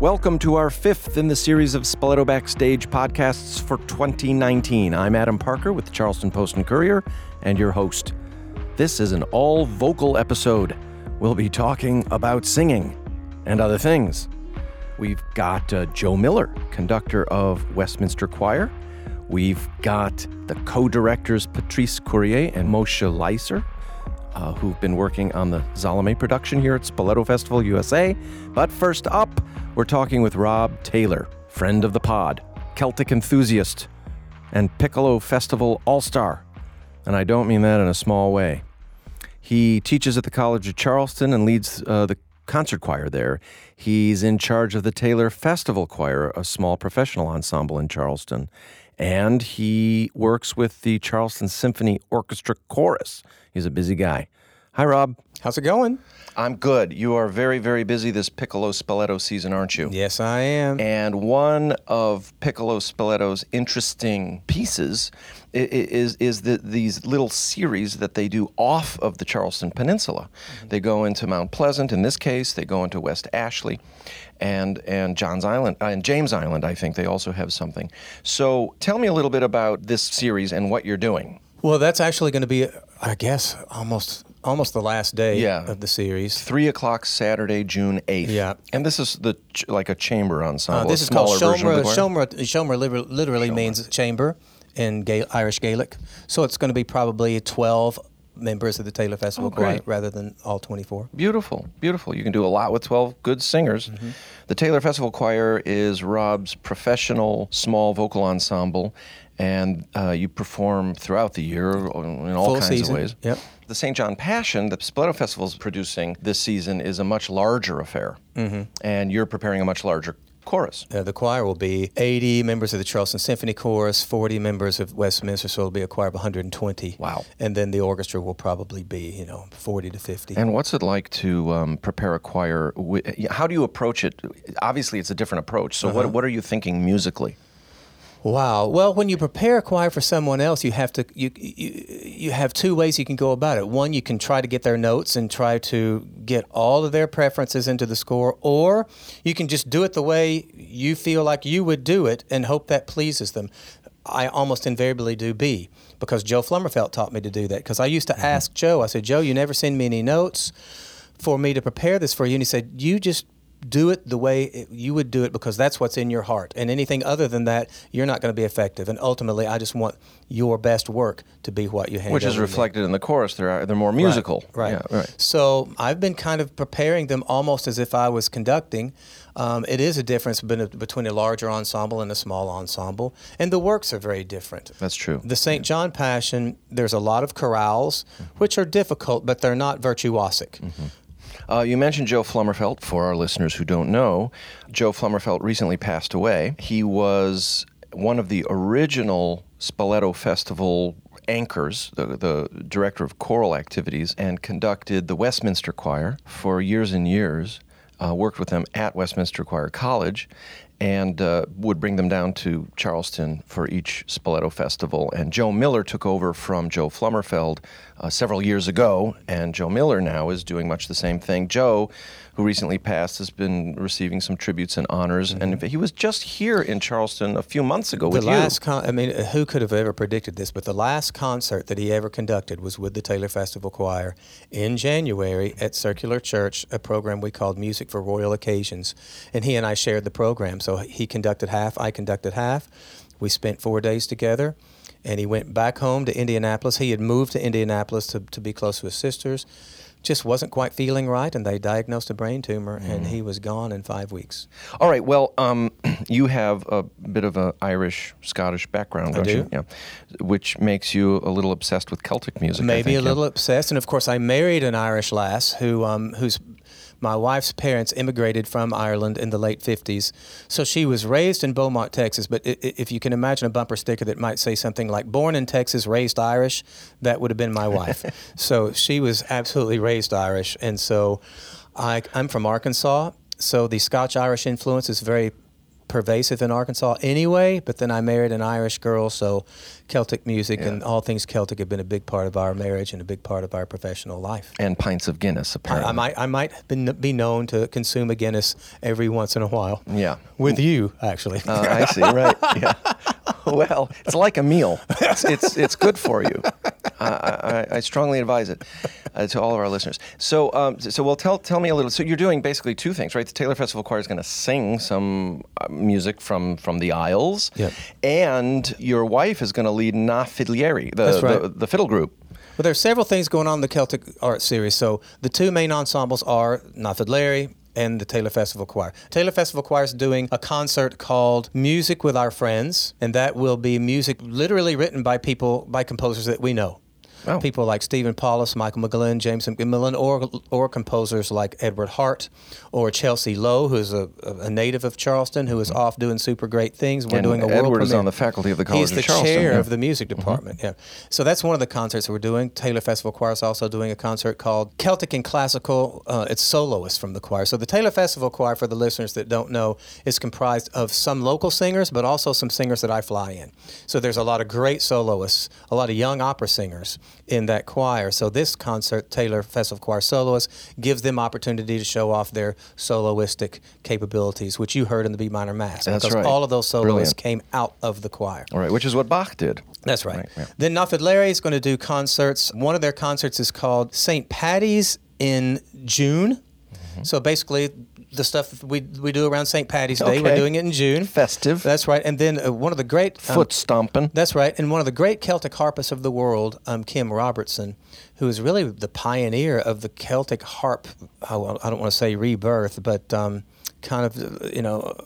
Welcome to our fifth in the series of Spoleto Backstage podcasts for 2019. I'm Adam Parker with the Charleston Post and Caurier and your host. This is an all vocal episode. We'll be talking about singing and other things. We've got uh, Joe Miller, conductor of Westminster Choir. We've got the co directors Patrice Courier and Moshe Leiser uh, who've been working on the Salome production here at Spoleto Festival USA. But first up, we're talking with Rob Taylor, friend of the pod, Celtic enthusiast, and Piccolo Festival All Star. And I don't mean that in a small way. He teaches at the College of Charleston and leads uh, the concert choir there. He's in charge of the Taylor Festival Choir, a small professional ensemble in Charleston. And he works with the Charleston Symphony Orchestra Chorus. He's a busy guy. Hi, Rob. How's it going? I'm good. You are very, very busy this Piccolo Spoleto season, aren't you? Yes, I am. And one of Piccolo Spoleto's interesting pieces is is the, these little series that they do off of the Charleston Peninsula. Mm-hmm. They go into Mount Pleasant. In this case, they go into West Ashley, and and Johns Island uh, and James Island. I think they also have something. So tell me a little bit about this series and what you're doing. Well, that's actually going to be, I guess, almost almost the last day yeah. of the series. Three o'clock Saturday, June eighth. Yeah, and this is the like a chamber ensemble. Uh, this is called Seomra. Seomra, Seomra literally means chamber in Irish Gaelic. So it's going to be probably twelve members of the Taylor Festival oh, Choir rather than all 24. Beautiful, beautiful. You can do a lot with 12 good singers. Mm-hmm. The Taylor Festival Choir is Rob's professional small vocal ensemble, and uh, you perform throughout the year in all Full kinds season. of ways. Yep. The St. John Passion, the Spoleto Festival is producing this season, is a much larger affair, mm-hmm. and you're preparing a much larger chorus. Uh, the choir will be 80 members of the Charleston Symphony Chorus, 40 members of Westminster, so it'll be a choir of 120. Wow. And then the orchestra will probably be, you know, 40 to 50. And what's it like to um, prepare a choir? How do you approach it? Obviously, it's a different approach. So, uh-huh. what, what are you thinking musically? Wow. Well, when you prepare a choir for someone else, you have to you, you you have two ways you can go about it. One, you can try to get their notes and try to get all of their preferences into the score, or you can just do it the way you feel like you would do it and hope that pleases them. I almost invariably do B because Joe Flummerfelt taught me to do that. Because I used to mm-hmm. ask Joe, I said, Joe, you never send me any notes for me to prepare this for you. And he said, You just do it the way it, you would do it because that's what's in your heart. And anything other than that, you're not going to be effective. And ultimately, I just want your best work to be what you hand. Which is reflected in the chorus. They're they're more musical. Right. Right. Yeah, right. So I've been kind of preparing them almost as if I was conducting. Um, it is a difference between a larger ensemble and a small ensemble, and the works are very different. That's true. The St. Yeah. John Passion, there's a lot of chorales, mm-hmm. which are difficult, but they're not virtuosic. Mm-hmm. Uh, you mentioned Joe Flummerfelt. For our listeners who don't know, Joe Flummerfelt recently passed away. He was one of the original Spoleto Festival anchors, the, the director of choral activities, and conducted the Westminster Choir for years and years. Uh, worked with them at Westminster Choir College, and uh, would bring them down to Charleston for each Spoleto Festival. And Joe Miller took over from Joe Flummerfelt uh, several years ago, and Joe Miller now is doing much the same thing. Joe who recently passed, has been receiving some tributes and honors. Mm-hmm. And he was just here in Charleston a few months ago with the last. Con- I mean, who could have ever predicted this? But the last concert that he ever conducted was with the Taylor Festival Choir in January at Circular Church, a program we called Music for Royal Occasions. And he and I shared the program. So he conducted half, I conducted half. We spent four days together and he went back home to Indianapolis. He had moved to Indianapolis to, to be close to his sisters just wasn't quite feeling right, and they diagnosed a brain tumor, mm. and he was gone in five weeks. All right. Well, um, you have a bit of an Irish Scottish background, don't do. you? Yeah. Which makes you a little obsessed with Celtic music. Maybe think, a little yeah. obsessed, and of course, I married an Irish lass who um, whose my wife's parents immigrated from Ireland in the late 50s. So she was raised in Beaumont, Texas. But if you can imagine a bumper sticker that might say something like born in Texas, raised Irish, that would have been my wife. so she was absolutely raised Irish. And so I, I'm from Arkansas. So the Scotch Irish influence is very pervasive in Arkansas anyway. But then I married an Irish girl, so Celtic music and all things Celtic have been a big part of our marriage and a big part of our professional life. And pints of Guinness, apparently. I might I might be, be known to consume a Guinness every once in a while. Yeah. With you, actually. Uh, I see. Right. Yeah. Well, it's like a meal. It's it's, it's good for you. I, I, I strongly advise it uh, to all of our listeners. So, um, so well, tell tell me a little. So you're doing basically two things, right? The Taylor Festival Choir is going to sing some uh, music from from the Isles, Yep. and your wife is going to lead Na Fidléirí, the, right. the the fiddle group. Well, there are several things going on in the Celtic art series. So the two main ensembles are Na Larry and the Taylor Festival Choir. Taylor Festival Choir is doing a concert called Music with Our Friends, and that will be music literally written by people, by composers that we know. Oh. People like Stephen Paulus, Michael McGlynn, James MacMillan, or or composers like Edward Hart or Chelsea Lowe, who's a, a native of Charleston, who is off doing super great things. We're And doing a world Edward is premiere. on the faculty of the College He's of the Charleston, chair yeah. of the music department. Yeah. So that's one of the concerts we're doing. Taylor Festival Choir is also doing a concert called Celtic and Classical. Uh, it's soloists from the choir. So the Taylor Festival Choir, for the listeners that don't know, is comprised of some local singers, but also some singers that I fly in. So there's a lot of great soloists, a lot of young opera singers in that choir. So this concert, Taylor Festival Choir soloists, gives them opportunity to show off their soloistic capabilities, which you heard in the B minor mass. That's because right. all of those soloists Brilliant. came out of the choir. All right, which is what Bach did. That's right. Right, yeah. Then Na Fidléirí is going to do concerts. One of their concerts is called St. Patty's in June. Mm-hmm. So basically, the stuff we, we do around St. Patty's Day, we're doing it in June. Festive. That's right. And then uh, one of the great um, Foot stomping. that's right. And one of the great Celtic harpists of the world, um, Kim Robertson, who is really the pioneer of the Celtic harp. I I don't want to say rebirth, but um, kind of, uh, you know,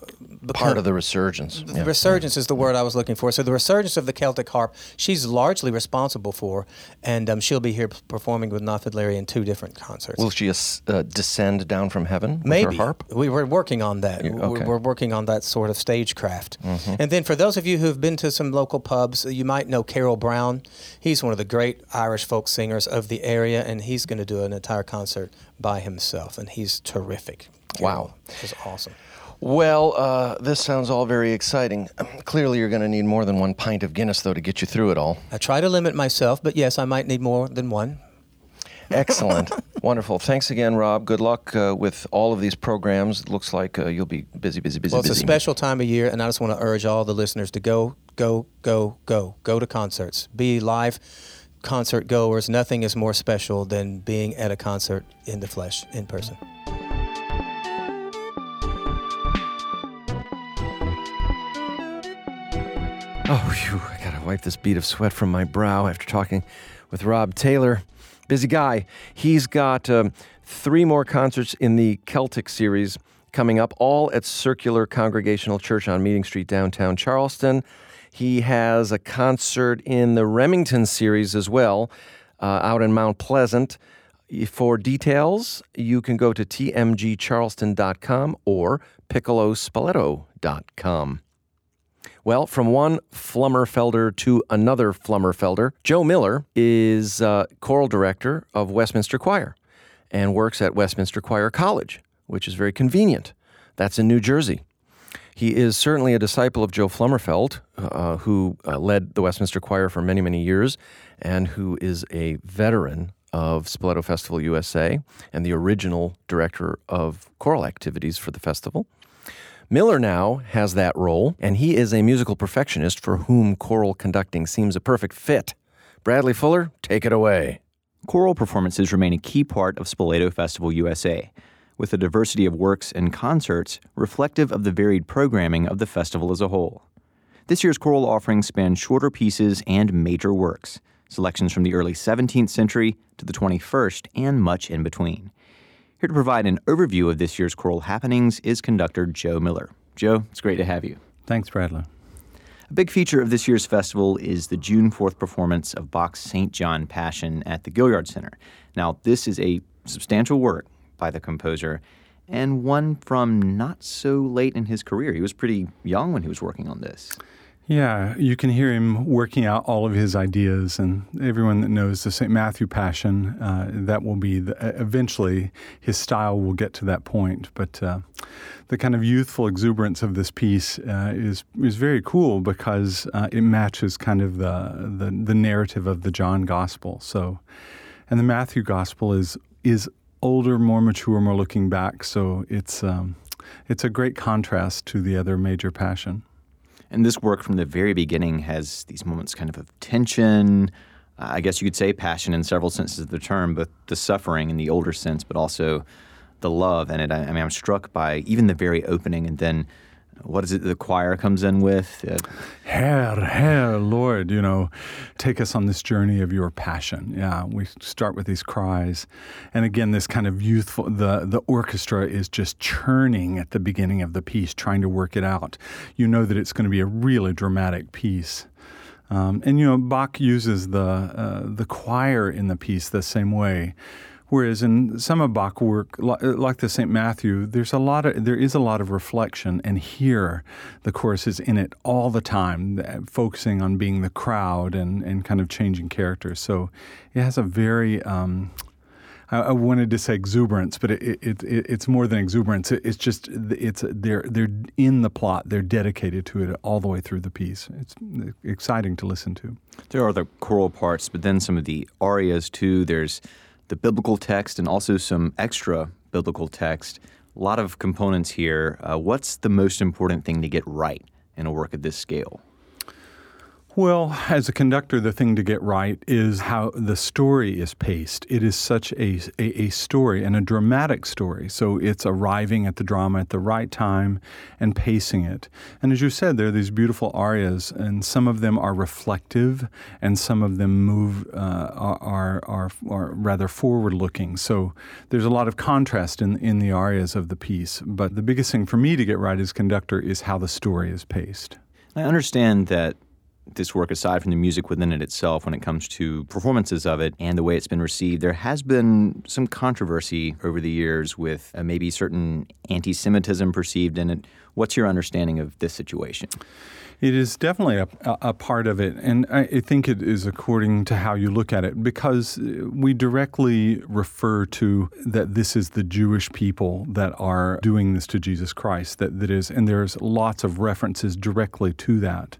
Part of the resurgence. the Yeah. resurgence is the word I was looking for. So the resurgence of the Celtic harp, she's largely responsible for, and um, she'll be here performing with Na Fidléirí in two different concerts. Will she uh, descend down from heaven with Maybe her harp? we were working on that. Yeah, We're- okay. Mm-hmm. We're working on that sort of stagecraft. And then for those of you who have been to some local pubs, you might know Carol Brown. He's one of the great Irish folk singers of the area, and he's going to do an entire concert by himself, and he's terrific. Wow. it's awesome. Well, uh, this sounds all very exciting. Clearly, you're going to need more than one pint of Guinness, though, to get you through it all. I try to limit myself, but yes, I might need more than one. Excellent. Wonderful. Thanks again, Rob. Good luck uh, with all of these programs. It looks like uh, you'll be busy, busy, busy, Well, it's a busy. special time of year, and I just want to urge all the listeners to go, go, go, go, go to concerts. Be live concert goers. Nothing is more special than being at a concert in the flesh, in person. Oh, phew, I gotta wipe this bead of sweat from my brow after talking with Rob Taylor. Busy guy. He's got um, three more concerts in the Celtic series coming up, all at Circular Congregational Church on Meeting Street, downtown Charleston. He has a concert in the Remington series as well, uh, out in Mount Pleasant. For details, you can go to tmgcharleston.com or piccolospoleto.com. Well, from one Flummerfelder to another Flummerfelder, Joe Miller is uh, choral director of Westminster Choir and works at Westminster Choir College, which is very convenient. That's in New Jersey. He is certainly a disciple of Joe Flummerfelt, uh, who uh, led the Westminster Choir for many, many years and who is a veteran of Spoleto Festival USA and the original director of choral activities for the festival. Miller now has that role, and he is a musical perfectionist for whom choral conducting seems a perfect fit. Bradley Fuller, take it away. Choral performances remain a key part of Spoleto Festival USA, with a diversity of works and concerts reflective of the varied programming of the festival as a whole. This year's choral offerings span shorter pieces and major works, selections from the early 17th century to the 21st, and much in between. Here to provide an overview of this year's choral happenings is conductor Joe Miller. Joe, it's great to have you. Thanks, Bradley. A big feature of this year's festival is the June 4th performance of Bach's St. John Passion at the Gaillard Center. Now, this is a substantial work by the composer and one from not so late in his career. He was pretty young when he was working on this. Yeah, you can hear him working out all of his ideas, and everyone that knows the St. Matthew Passion, uh, that will be the, eventually his style will get to that point. But uh, the kind of youthful exuberance of this piece uh, is is very cool because uh, it matches kind of the, the the narrative of the John Gospel. So, and the Matthew Gospel is is older, more mature, more looking back. So it's um, it's a great contrast to the other major passion. And this work from the very beginning has these moments kind of of tension. Uh, I guess you could say passion in several senses of the term, but the suffering in the older sense, but also the love in it. I, I mean, I'm struck by even the very opening and then what is it the choir comes in with? Uh, Herr, Herr, Lord, you know, take us on this journey of your passion. Yeah, we start with these cries. And again, this kind of youthful, the, the orchestra is just churning at the beginning of the piece, trying to work it out. You know that it's going to be a really dramatic piece. Um, and, you know, Bach uses the, uh, the choir in the piece the same way. Whereas in some of Bach work, like the St. Matthew, there's a lot of there is a lot of reflection, and here the chorus is in it all the time, focusing on being the crowd and, and kind of changing characters. So it has a very um, I, wanted to say exuberance, but it, it, it, it's more than exuberance. it's just it's they're they're in the plot. They're dedicated to it all the way through the piece. It's exciting to listen to. There are the choral parts, but then some of the arias too. There's the biblical text and also some extra biblical text. A lot of components here. Uh, what's the most important thing to get right in a work of this scale? Well, as a conductor, the thing to get right is how the story is paced. It is such a, a, a, story and a dramatic story. So it's arriving at the drama at the right time and pacing it. And as you said, there are these beautiful arias, and some of them are reflective, and some of them move uh, are, are, are rather forward looking. So there's a lot of contrast in, in the arias of the piece. But the biggest thing for me to get right as conductor is how the story is paced. I understand that this work, aside from the music within it itself, when it comes to performances of it and the way it's been received, there has been some controversy over the years with uh, maybe certain anti Semitism perceived in it. What's your understanding of this situation? It is definitely a, a, part of it, and I think it is according to how you look at it, because we directly refer to that this is the Jewish people that are doing this to Jesus Christ. That that is, and there's lots of references directly to that.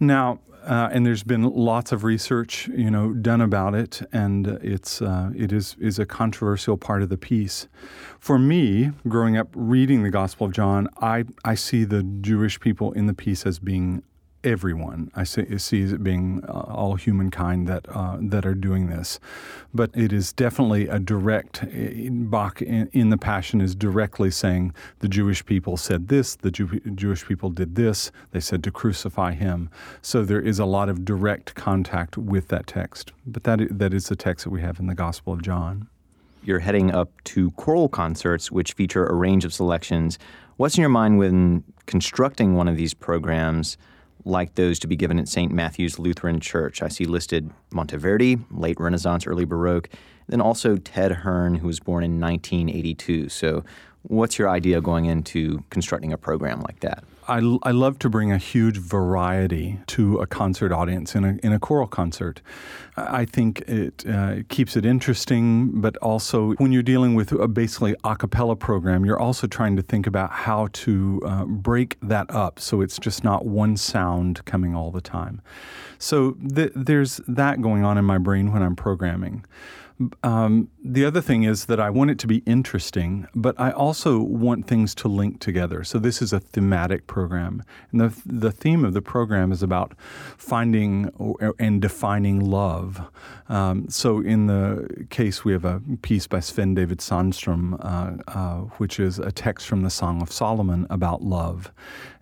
Now, uh, and there's been lots of research, you know, done about it, and it's uh, it is is a controversial part of the piece. For me, growing up reading the Gospel of John, I I see the Jewish people in the piece as being everyone. I see, see it being uh, all humankind that uh, that are doing this, but it is definitely a direct. Bach in, in, the Passion is directly saying the Jewish people said this, the Jew, Jewish people did this. They said to crucify him. So there is a lot of direct contact with that text. But that that is the text that we have in the Gospel of John. You're heading up to choral concerts, which feature a range of selections. What's in your mind when constructing one of these programs? Like those to be given at St. Matthew's Lutheran Church. I see listed Monteverdi, late Renaissance, early Baroque, then also Ted Hearne, who was born in 1982. So, what's your idea going into constructing a program like that? I, I love to bring a huge variety to a concert audience in a, in a choral concert. I think it uh, keeps it interesting, but also when you're dealing with a basically a cappella program, you're also trying to think about how to uh, break that up so it's just not one sound coming all the time. So th- there's that going on in my brain when I'm programming. Um, the other thing is that I want it to be interesting, but I also want things to link together. So this is a thematic program, and the the theme of the program is about finding and defining love. Um, so in the case, we have a piece by Sven David Sandstrom, uh, uh, which is a text from the Song of Solomon about love,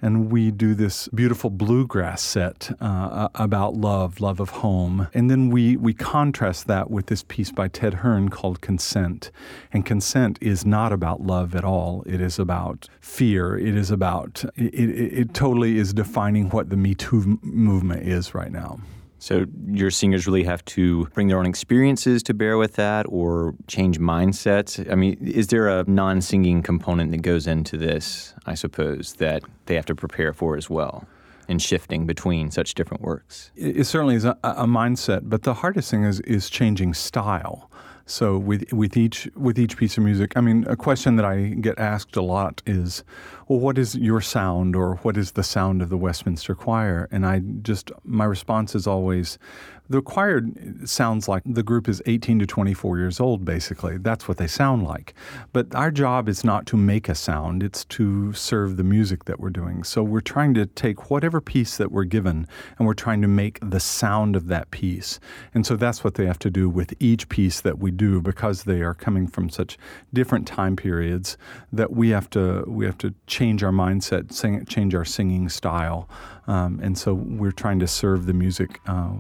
and we do this beautiful bluegrass set uh, about love, love of home, and then we we contrast that with this piece by Ted Hearne called Consent, and consent is not about love at all. It is about fear. It is about it. It, it totally is defining what the Me Too movement is right now. So your singers really have to bring their own experiences to bear with that or change mindsets. I mean, is there a non-singing component that goes into this, I suppose, that they have to prepare for as well? In shifting between such different works? It certainly is a, a mindset, but the hardest thing is is changing style. So with with each with each piece of music, I mean, a question that I get asked a lot is, well, what is your sound, or what is the sound of the Westminster Choir? And I just my response is always, the choir sounds like the group is 18 to 24 years old, basically. That's what they sound like. But our job is not to make a sound, it's to serve the music that we're doing. So we're trying to take whatever piece that we're given and we're trying to make the sound of that piece. And so that's what they have to do with each piece that we do because they are coming from such different time periods that we have to we have to change our mindset, sing, change our singing style. Um, and so we're trying to serve the music uh,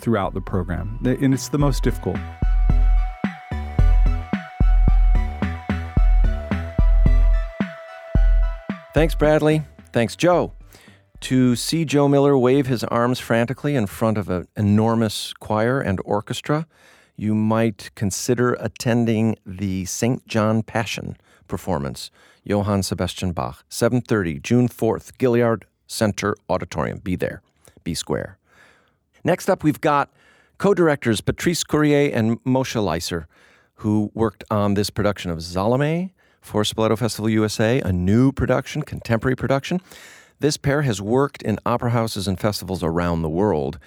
throughout the program. And it's the most difficult. Thanks, Bradley. Thanks, Joe. To see Joe Miller wave his arms frantically in front of an enormous choir and orchestra, you might consider attending the St. John Passion performance, Johann Sebastian Bach, 7:30, June 4th, Gaillard Center Auditorium. Be there. Be square. Next up, we've got co-directors Patrice Caurier and Moshe Leiser, who worked on this production of Salome for Spoleto Festival USA, a new production, contemporary production. This pair has worked in opera houses and festivals around the world,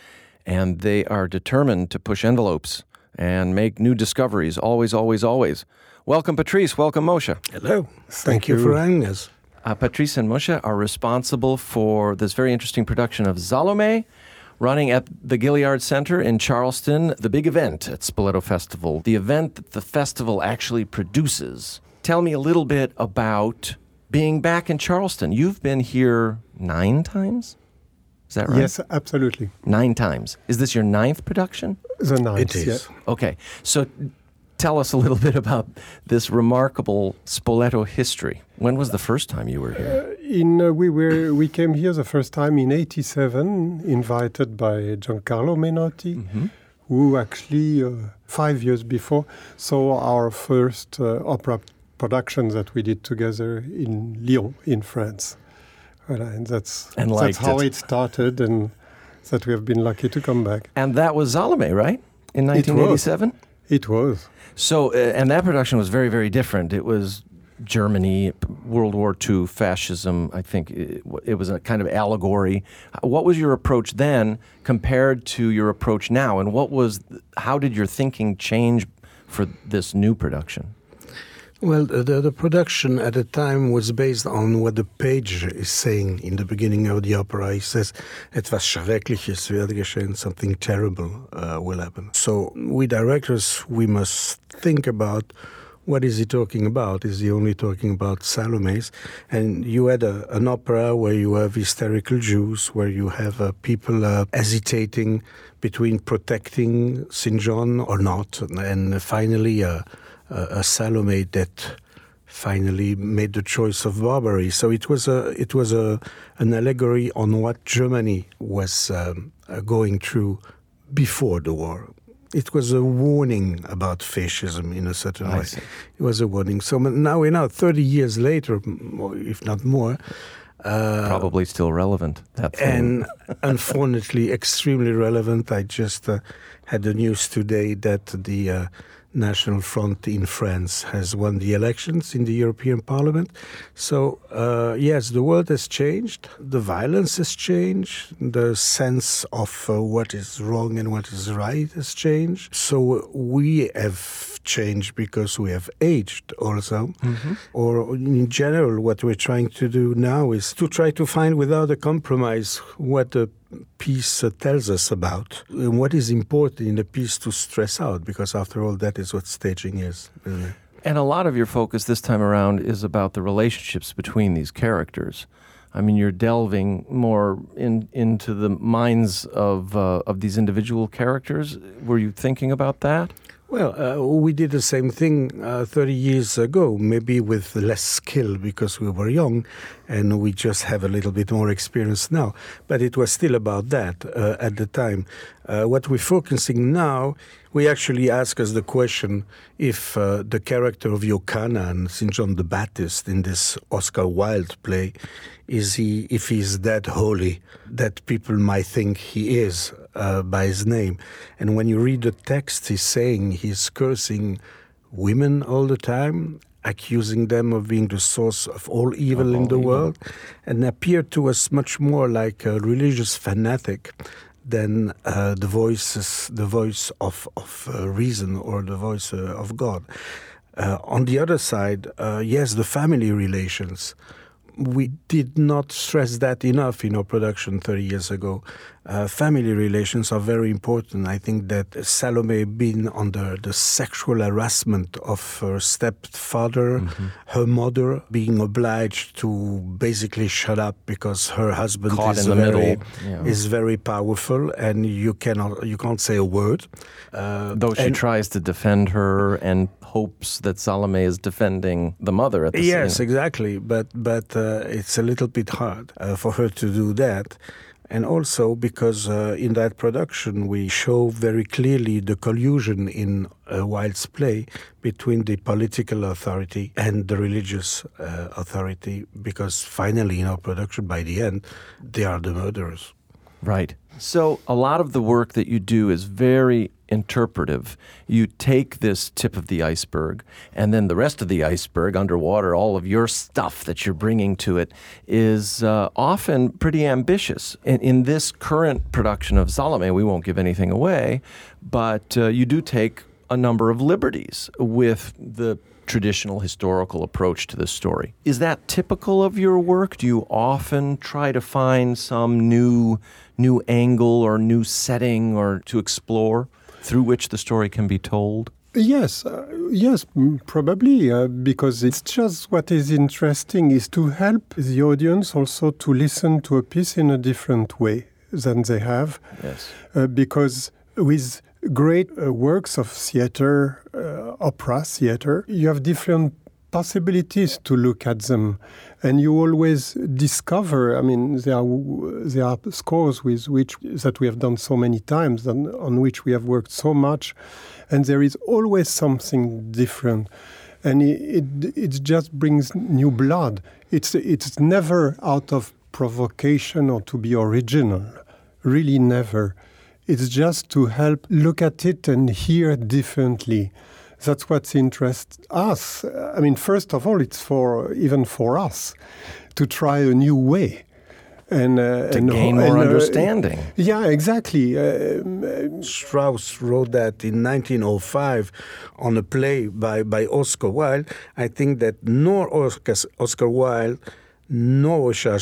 and they are determined to push envelopes and make new discoveries, always, always, always. Welcome, Patrice. Welcome, Moshe. Hello. Thank, Thank you. you for having us. Uh, Patrice and Moshe are responsible for this very interesting production of Salome, running at the Gaillard Center in Charleston, the big event at Spoleto Festival, the event that the festival actually produces. Tell me a little bit about being back in Charleston. You've been here nine times? Is that right? Yes, absolutely. Nine times. Is this your ninth production? The ninth, it is. Yeah. Okay. So tell us a little bit about this remarkable Spoleto history. When was the first time you were here? Uh, in uh, we were we came here the first time in '87, invited by Giancarlo Menotti, mm-hmm. who actually uh, five years before saw our first uh, opera production that we did together in Lyon, in France. and that's and that's how it. it started, and that we have been lucky to come back. And that was Salome, right? In 1987. It was. So, uh, and that production was very, very different. It was Germany, World War II, fascism. I think it, it, was a kind of allegory. What was your approach then compared to your approach now? And what was, how did your thinking change for this new production? Well, the, the production at the time was based on what the page is saying in the beginning of the opera. He says, etwas Schreckliches werde geschehen, something terrible uh, will happen. So we directors, we must think about what is he talking about? Is he only talking about Salome's? And you had a, an opera where you have hysterical Jews, where you have uh, people uh, hesitating between protecting St. John or not, and finally uh, a Salome that finally made the choice of Barbary. So it was a it was a an allegory on what Germany was um, uh, going through before the war. It was a warning about fascism in a certain I way. See. It was a warning. So now we're now 30 years later, if not more. Uh, Probably still relevant. and unfortunately, extremely relevant. I just uh, had the news today that the uh, National Front in France has won the elections in the European Parliament. So, uh, yes, the world has changed, the violence has changed, the sense of uh, what is wrong and what is right has changed. So, we have changed because we have aged also. Mm-hmm. Or, in general, what we're trying to do now is to try to find without a compromise what the piece tells us about and what is important in the piece to stress out, because after all, that is what staging is. Really. And a lot of your focus this time around is about the relationships between these characters. I mean, you're delving more in, into the minds of uh, of these individual characters. Were you thinking about that? Well, uh, we did the same thing uh, 30 years ago, maybe with less skill because we were young and we just have a little bit more experience now. But it was still about that uh, at the time. Uh, what we're focusing now, we actually ask us the question if uh, the character of Jochanaan, St. John the Baptist, in this Oscar Wilde play, is he if he's that holy that people might think he is uh, by his name. And when you read the text, he's saying he's cursing women all the time, accusing them of being the source of all evil Of in all the evil. world, and appeared to us much more like a religious fanatic than uh, the voices, the voice of of uh, reason or the voice uh, of God. Uh, on the other side, uh, yes, the family relations. We did not stress that enough in our production 30 years ago. Uh, family relations are very important. I think that Salome being under the sexual harassment of her stepfather, Mm-hmm. her mother being obliged to basically shut up because her husband Caught is in the very middle, yeah. is very powerful and you cannot you can't say a word. Uh, Though she and- tries to defend her and hopes that Salome is defending the mother at the Yes, exactly. But but uh, it's a little bit hard uh, for her to do that, and also because uh, in that production we show very clearly the collusion in uh, Wilde's play between the political authority and the religious uh, authority. Because finally, in our production, by the end, they are the murderers. Right. So a lot of the work that you do is very interpretive. You take this tip of the iceberg, and then the rest of the iceberg underwater, all of your stuff that you're bringing to it, is uh, often pretty ambitious. In, in this current production of Salome, we won't give anything away, but uh, you do take a number of liberties with the traditional historical approach to the story. Is that typical of your work? Do you often try to find some new new angle or new setting or to explore through which the story can be told? Yes, uh, yes, probably, uh, because it's just what is interesting is to help the audience also to listen to a piece in a different way than they have. Yes. Uh, because with great uh, works of theater, uh, opera theater, you have different possibilities to look at them, and you always discover. I mean, there are there are scores with which that we have done so many times, and on which we have worked so much, and there is always something different, and it it, it just brings new blood. It's it's never out of provocation or to be original, really never. It's just to help look at it and hear differently. That's what interests us. I mean, first of all, it's for even for us to try a new way and uh, To and, gain and, more uh, understanding. yeah, exactly. Um, Strauss wrote that in 1905 on a play by, by Oscar Wilde. I think that nor Oscar, Oscar Wilde Richard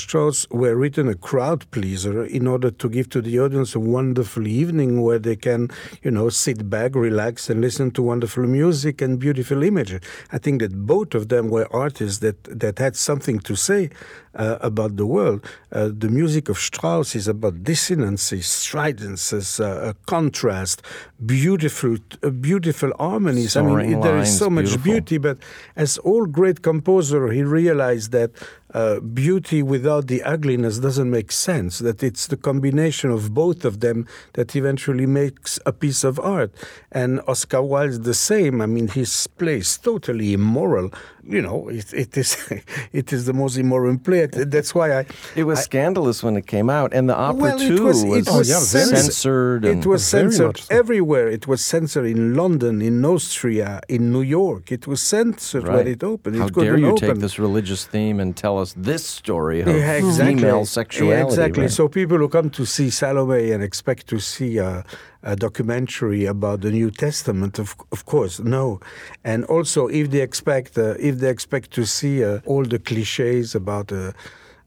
were written a crowd pleaser in order to give to the audience a wonderful evening where they can, you know, sit back, relax, and listen to wonderful music and beautiful images. I think that both of them were artists that, that had something to say uh, about the world. Uh, the music of Strauss is about dissonances, stridences, uh, a contrast, beautiful, uh, beautiful harmonies. I Soaring mean, there is lines, so much beautiful. beauty, but as all great composer, he realized that uh, beauty without the ugliness doesn't make sense. That it's the combination of both of them that eventually makes a piece of art. And Oscar Wilde's the same. I mean, his play is totally immoral. You know, it, it is it is the most immoral play. That's why I. It was I- scandalous when it came out, and the opera well, too was, was, it was yeah, censored. It was censored so. everywhere. It was censored in London, in Austria, in New York. It was censored when it opened. How it dare you open. take this religious theme and tell us this story of Yeah, exactly. female sexuality? Yeah, exactly. right? So people who come to see Salome and expect to see a, a documentary about the New Testament, of, of course, no. And also, if they expect, uh, if they expect to see uh, all the cliches about a,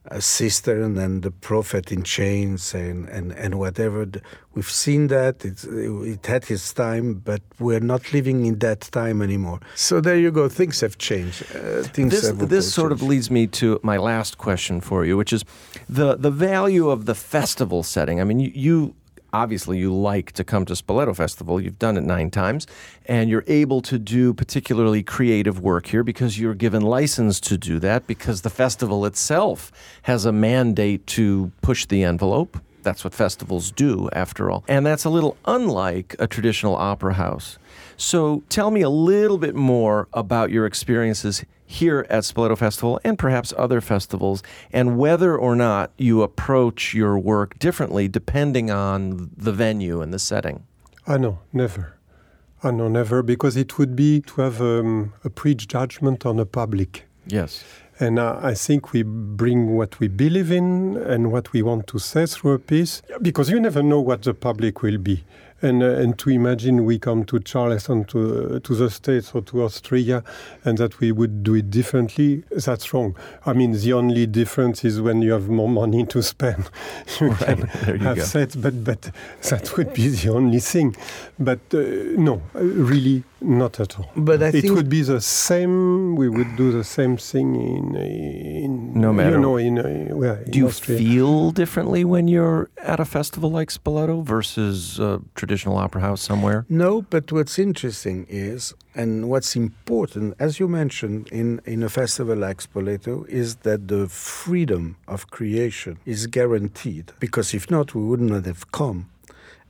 a sister and the prophet in chains and, and, and whatever, we've seen that. It's, it had its time, but we're not living in that time anymore. So there you go. Things have changed. Uh, things this have this sort of leads me to my last question for you, which is the the value of the festival setting. I mean, you, you obviously you like to come to Spoleto Festival. You've done it nine times, and you're able to do particularly creative work here because you're given license to do that because the festival itself has a mandate to push the envelope. that's what festivals do, after all. And that's a little unlike a traditional opera house. So tell me a little bit more about your experiences here at Spoleto Festival and perhaps other festivals, and whether or not you approach your work differently depending on the venue and the setting. I know, never. I know, never, because it would be to have um, a prejudgment on the public. Yes. And uh, I think we bring what we believe in and what we want to say through a piece, because you never know what the public will be. And, uh, and to imagine we come to Charleston, to, uh, to the States or to Austria, and that we would do it differently, that's wrong. I mean, the only difference is when you have more money to spend. you right. can you have go. sets, but, but that would be the only thing. But uh, no, uh, really not at all. But I it think would be the same. We would do the same thing in in No matter- you know in, uh, well, in Do you Austria. feel differently when you're at a festival like Spoleto versus a traditional opera house somewhere? No, but what's interesting is, and what's important, as you mentioned, in, in a festival like Spoleto, is that the freedom of creation is guaranteed. Because if not, we would not have come.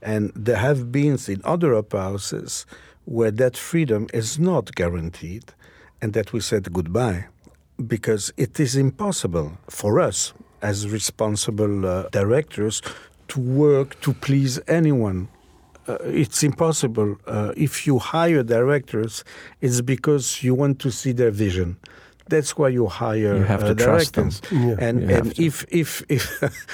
And there have been in other opera houses where that freedom is not guaranteed and that we said goodbye because it is impossible for us as responsible uh, directors to work to please anyone uh, it's impossible. Uh, if you hire directors, it's because you want to see their vision. That's why you hire You have uh, to trust them. Yeah. And You have and to. if if if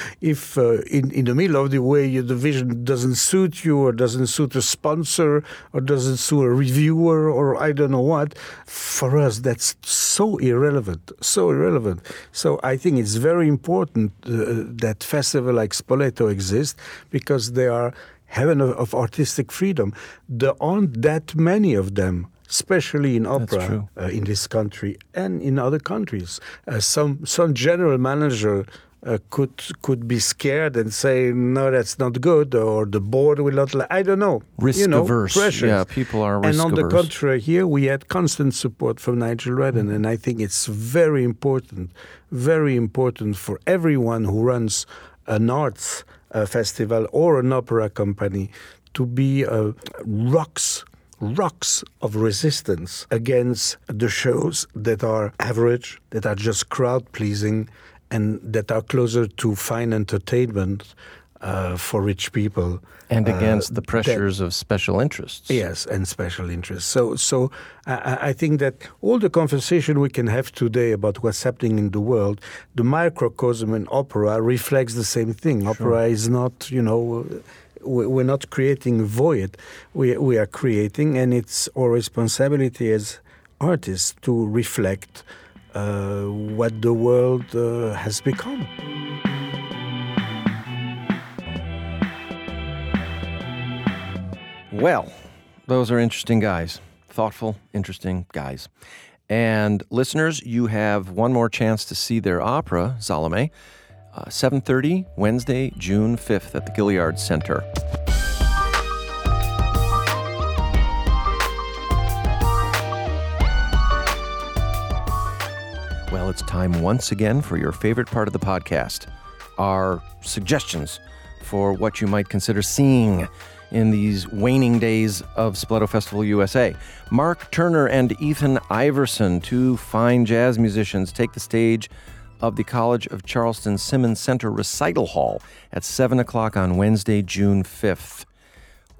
if uh, in in the middle of the way you, the vision doesn't suit you or doesn't suit a sponsor or doesn't suit a reviewer or I don't know what, for us that's so irrelevant, so irrelevant. So I think it's very important uh, that festival like Spoleto exists because they are heaven of, of artistic freedom. There aren't that many of them. Especially in opera uh, in this country and in other countries, uh, some some general manager uh, could could be scared and say no, that's not good, or the board will not. Li- I don't know. Risk you know, averse. pressures. Yeah, people are And on the contrary, here we had constant support from Nigel Redden, and I think it's very important, very important for everyone who runs an arts uh, festival or an opera company to be uh, rocks rocks of resistance against the shows that are average, that are just crowd pleasing, and that are closer to fine entertainment uh, for rich people. And uh, against the that- pressures of special interests. Yes, and special interests. So, so I, I- think that all the conversation we can have today about what's happening in the world, the microcosm in opera reflects the same thing. Opera is not, you know, we- we're not creating a void. We we are creating, and it's our responsibility as artists to reflect uh, what the world uh, has become. Well, those are interesting guys. Thoughtful, interesting guys. And listeners, you have one more chance to see their opera, Salome, uh, 7.30, Wednesday, June 5th at the Gaillard Center. Well, it's time once again for your favorite part of the podcast our suggestions for what you might consider seeing in these waning days of Spoleto Festival USA. Mark Turner and Ethan Iverson, two fine jazz musicians, take the stage of the College of Charleston Simmons Center Recital Hall at 7 o'clock on Wednesday, June 5th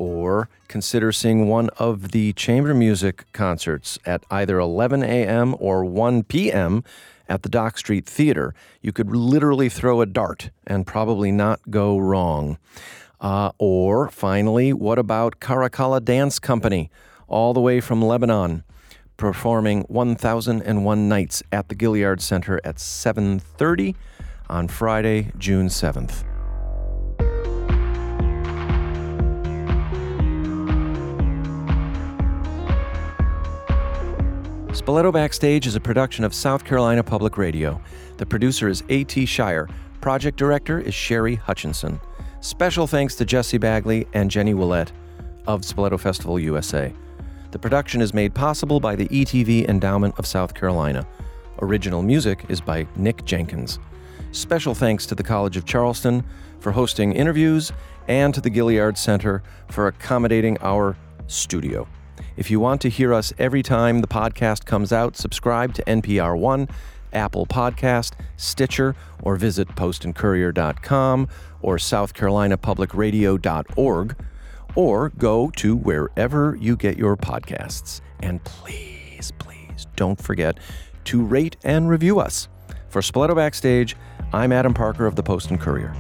or consider seeing one of the chamber music concerts at either 11 a.m. or 1 p.m. at the Dock Street Theater. You could literally throw a dart and probably not go wrong. Uh, or finally, what about Caracalla Dance Company, all the way from Lebanon, performing 1001 Nights at the Gaillard Center at 7:30 on Friday, June 7th. Spoleto Backstage is a production of South Carolina Public Radio. The producer is A.T. Shire. Project director is Sherry Hutchinson. Special thanks to Jesse Bagley and Jenny Willett of Spoleto Festival USA. The production is made possible by the ETV Endowment of South Carolina. Original music is by Nick Jenkins. Special thanks to the College of Charleston for hosting interviews and to the Gaillard Center for accommodating our studio. If you want to hear us every time the podcast comes out, subscribe to NPR One, Apple Podcast, Stitcher, or visit postandcourier.com or southcarolinapublicradio.org, or go to wherever you get your podcasts. And please, please don't forget to rate and review us. For Spoleto Backstage, I'm Adam Parker of the Post and Courier.